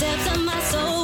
Rise,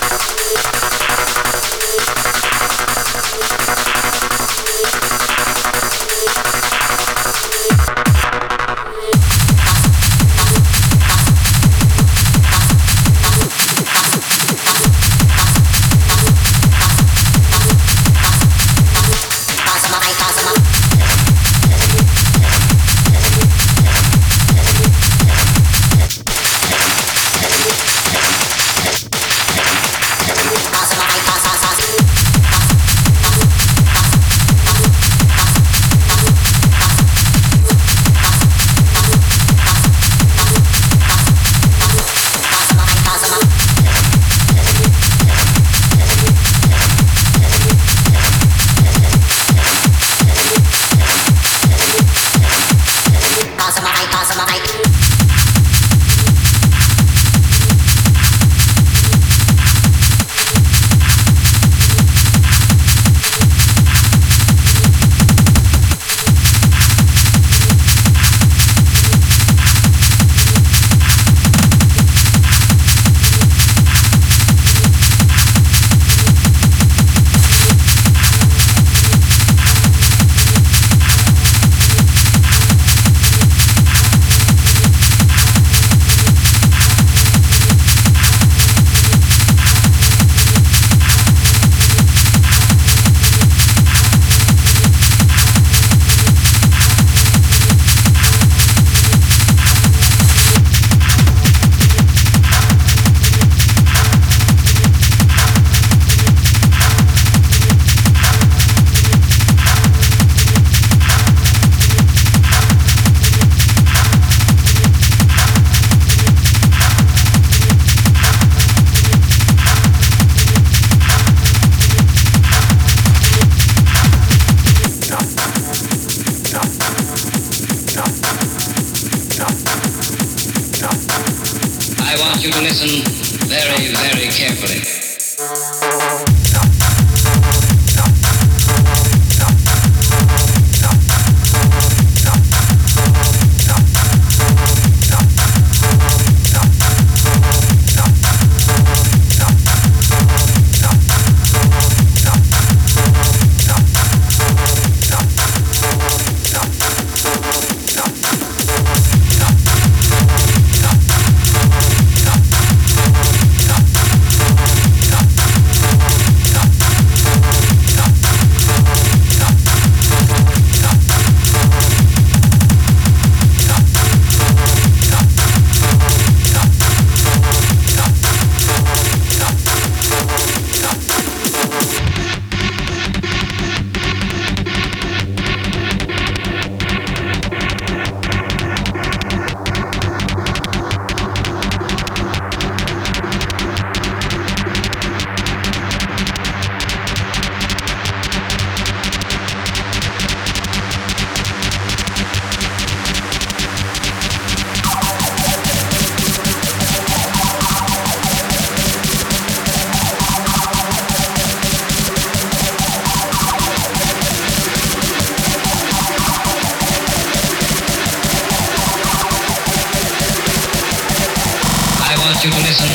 you listen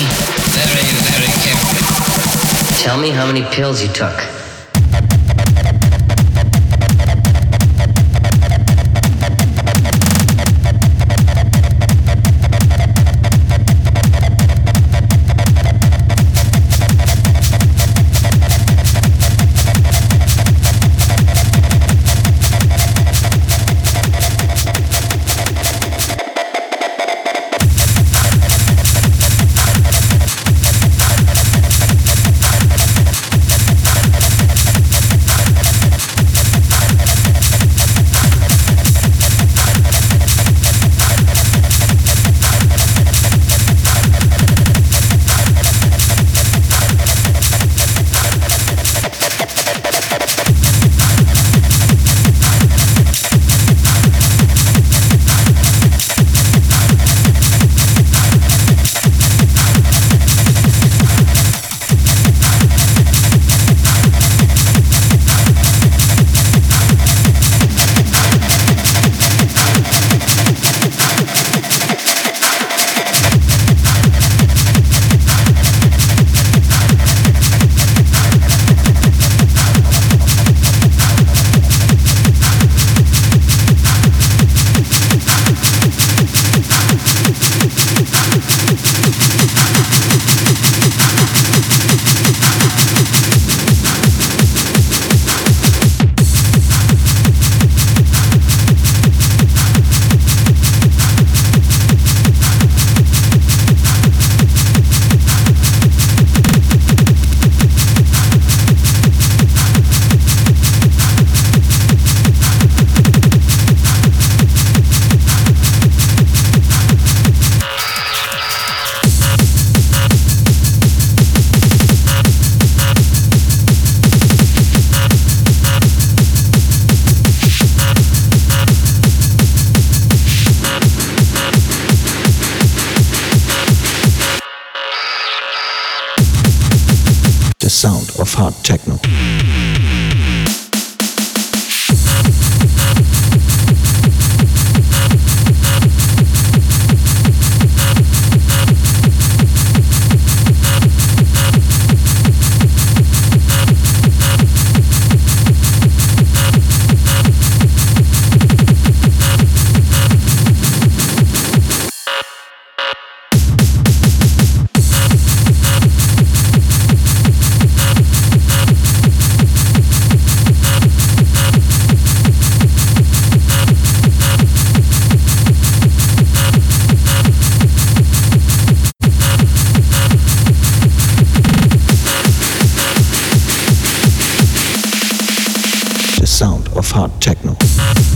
very, very carefully. Tell me how many pills you took. Sound of hard techno.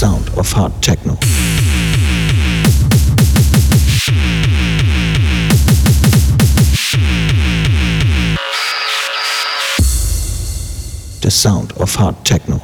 sound of hard techno. The sound of hard techno.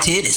talented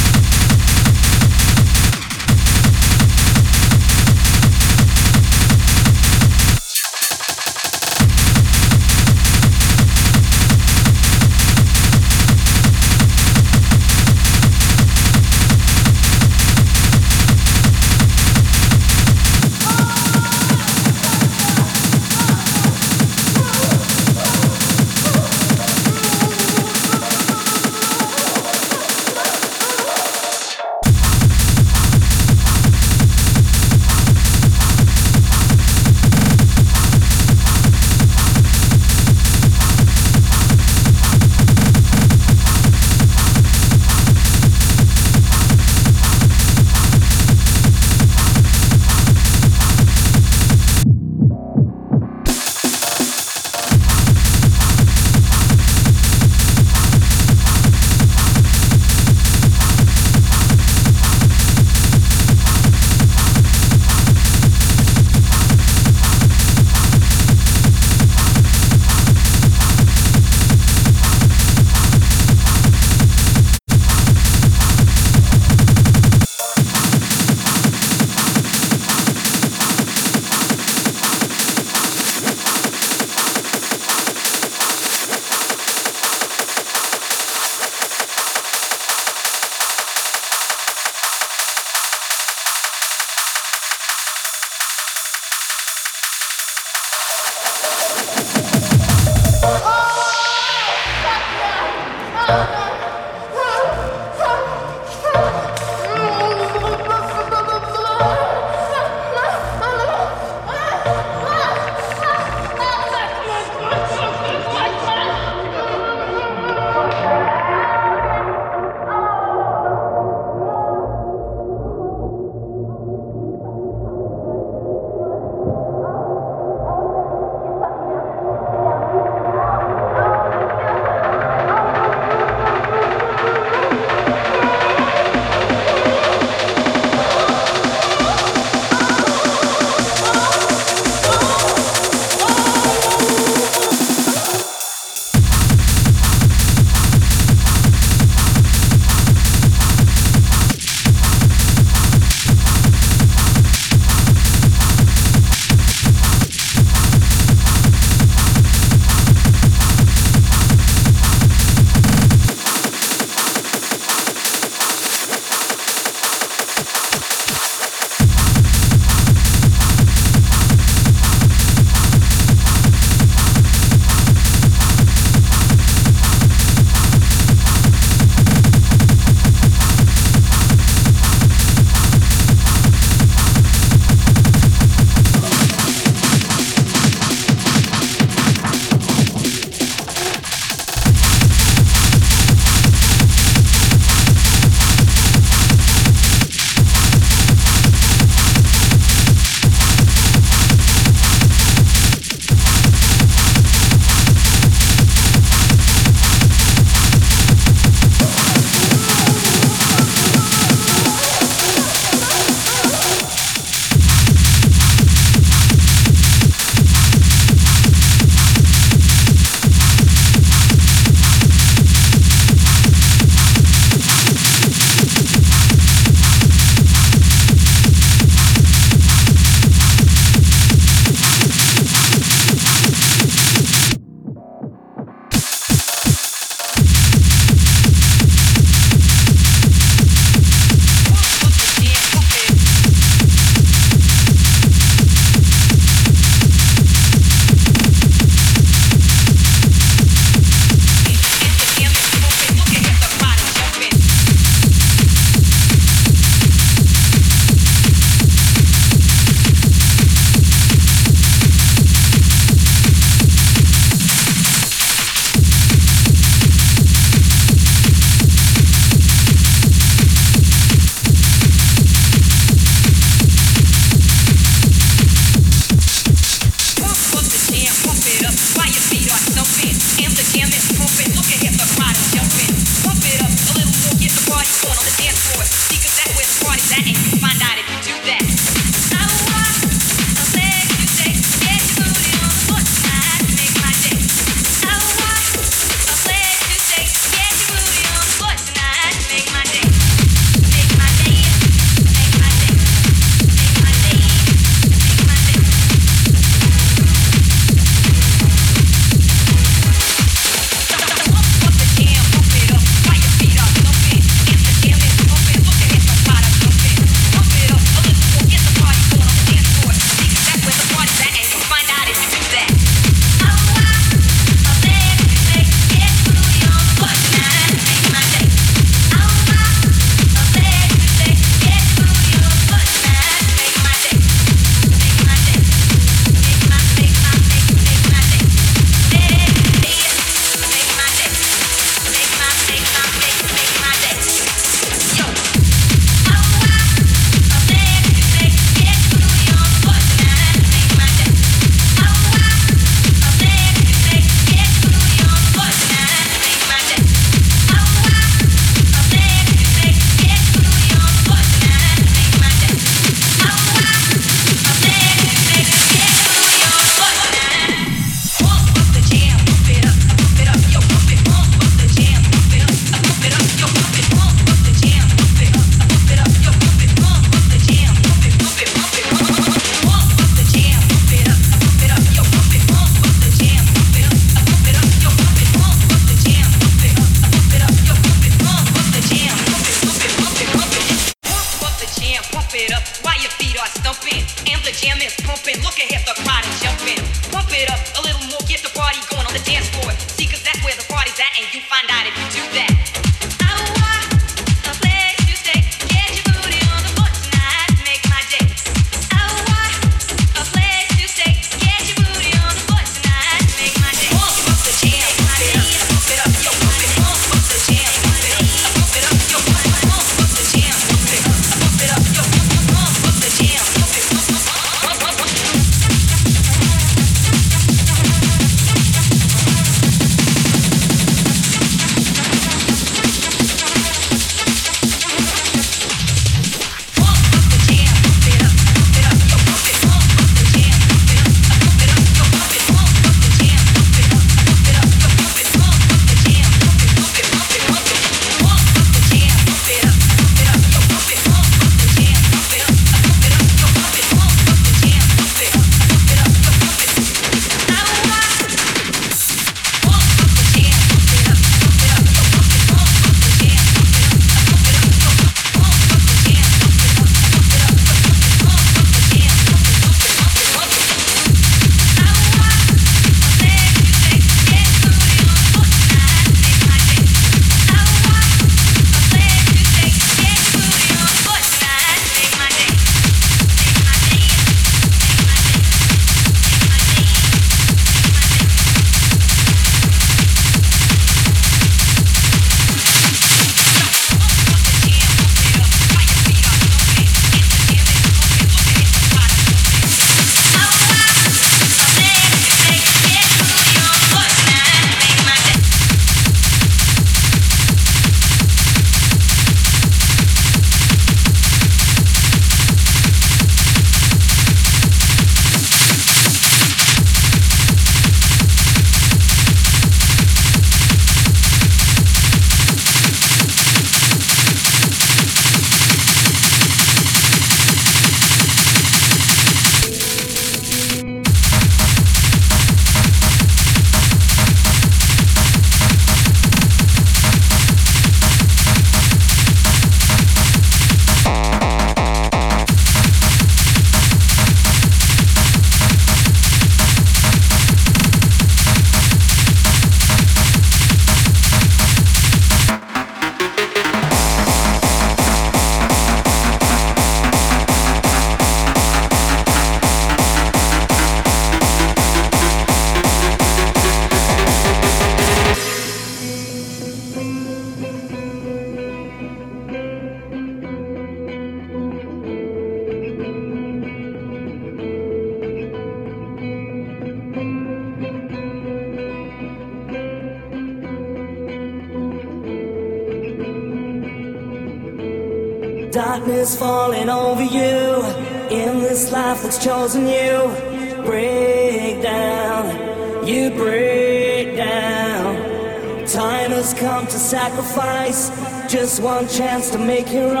and you break down, you break down. Time has come to sacrifice, just one chance to make your own.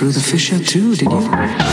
Through the fissure too, did you?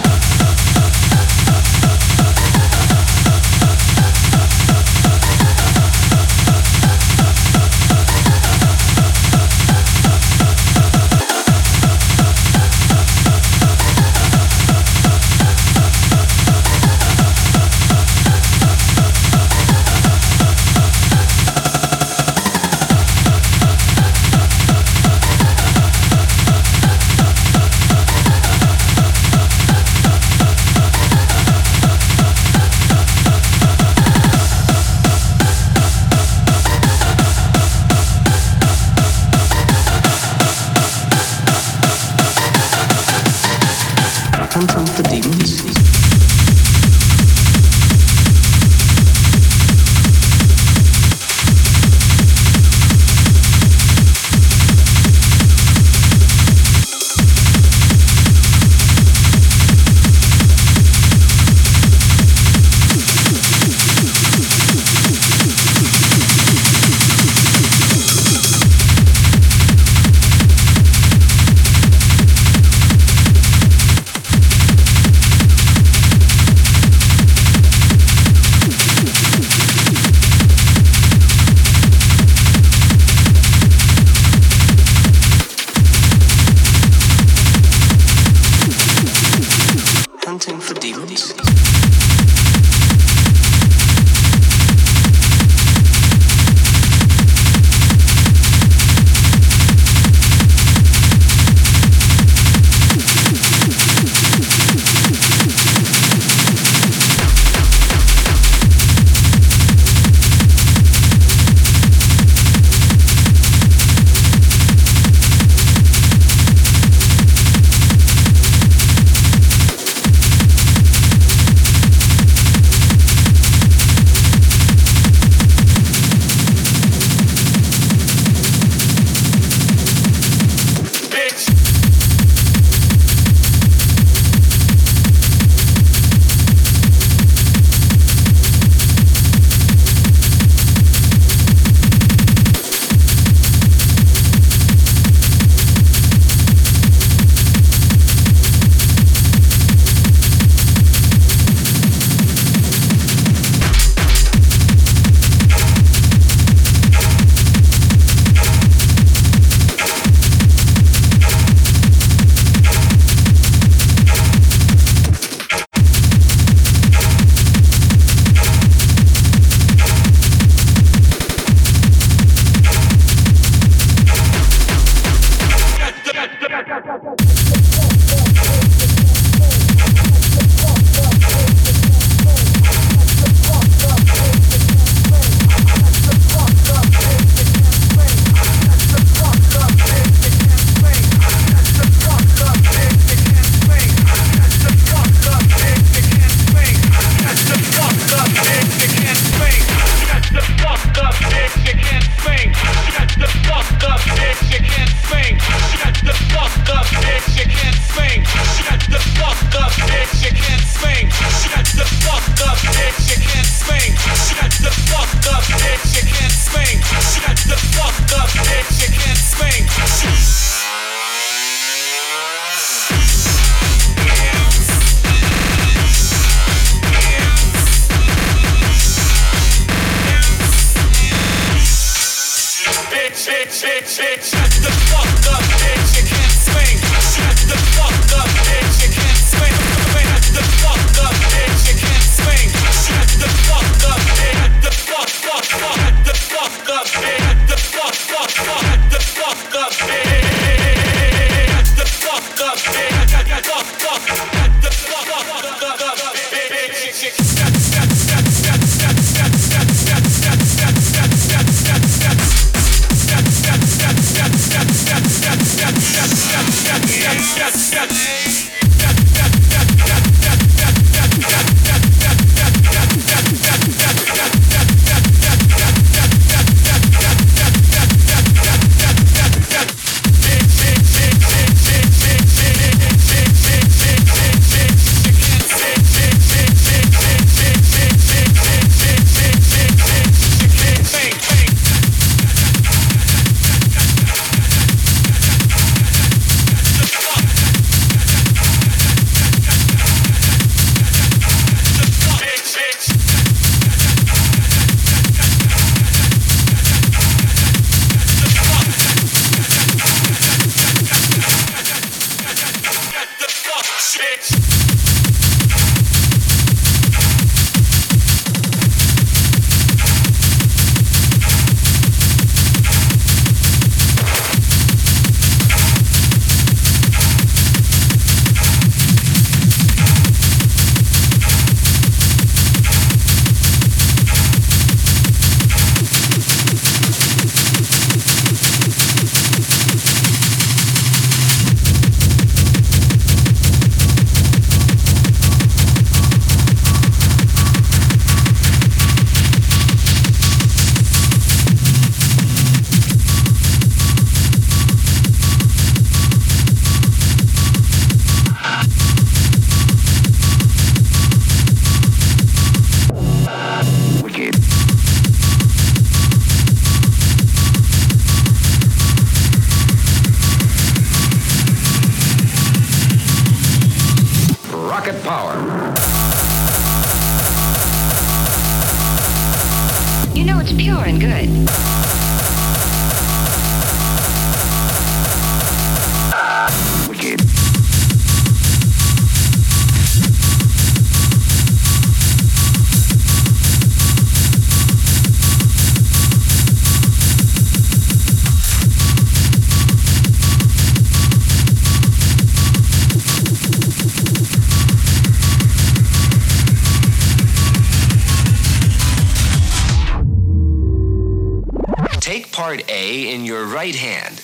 Part A in your right hand.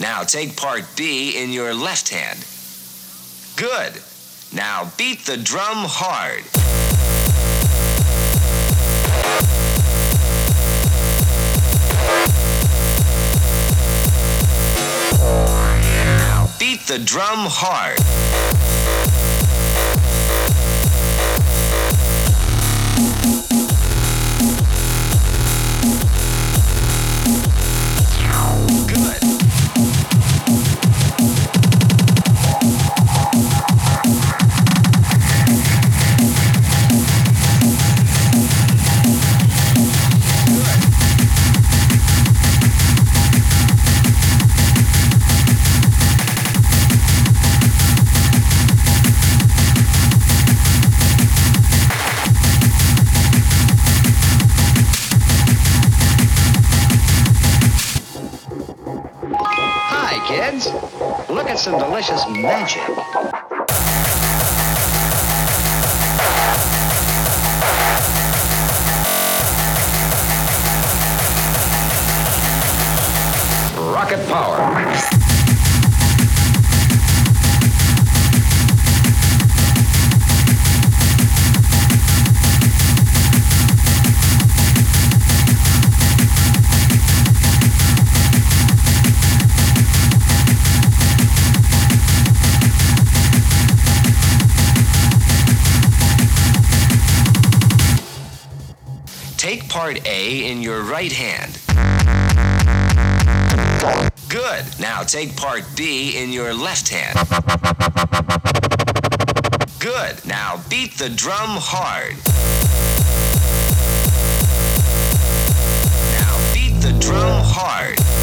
Now take part B in your left hand. Good. Now beat the drum hard. Now beat the drum hard. Some delicious magic. Rocket power. Part A in your right hand. Good. Now take part B in your left hand. Good. Now beat the drum hard. Now beat the drum hard.